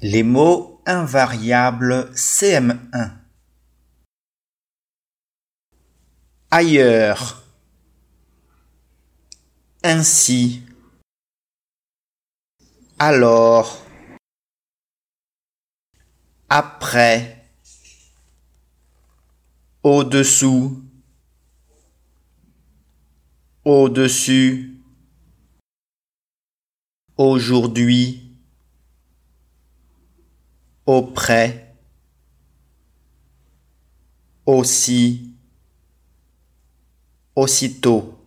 Les mots invariables CM1 Ailleurs. Ainsi. Alors. Après. Au-dessous. Au-dessus. Aujourd'hui auprès, aussi, aussitôt.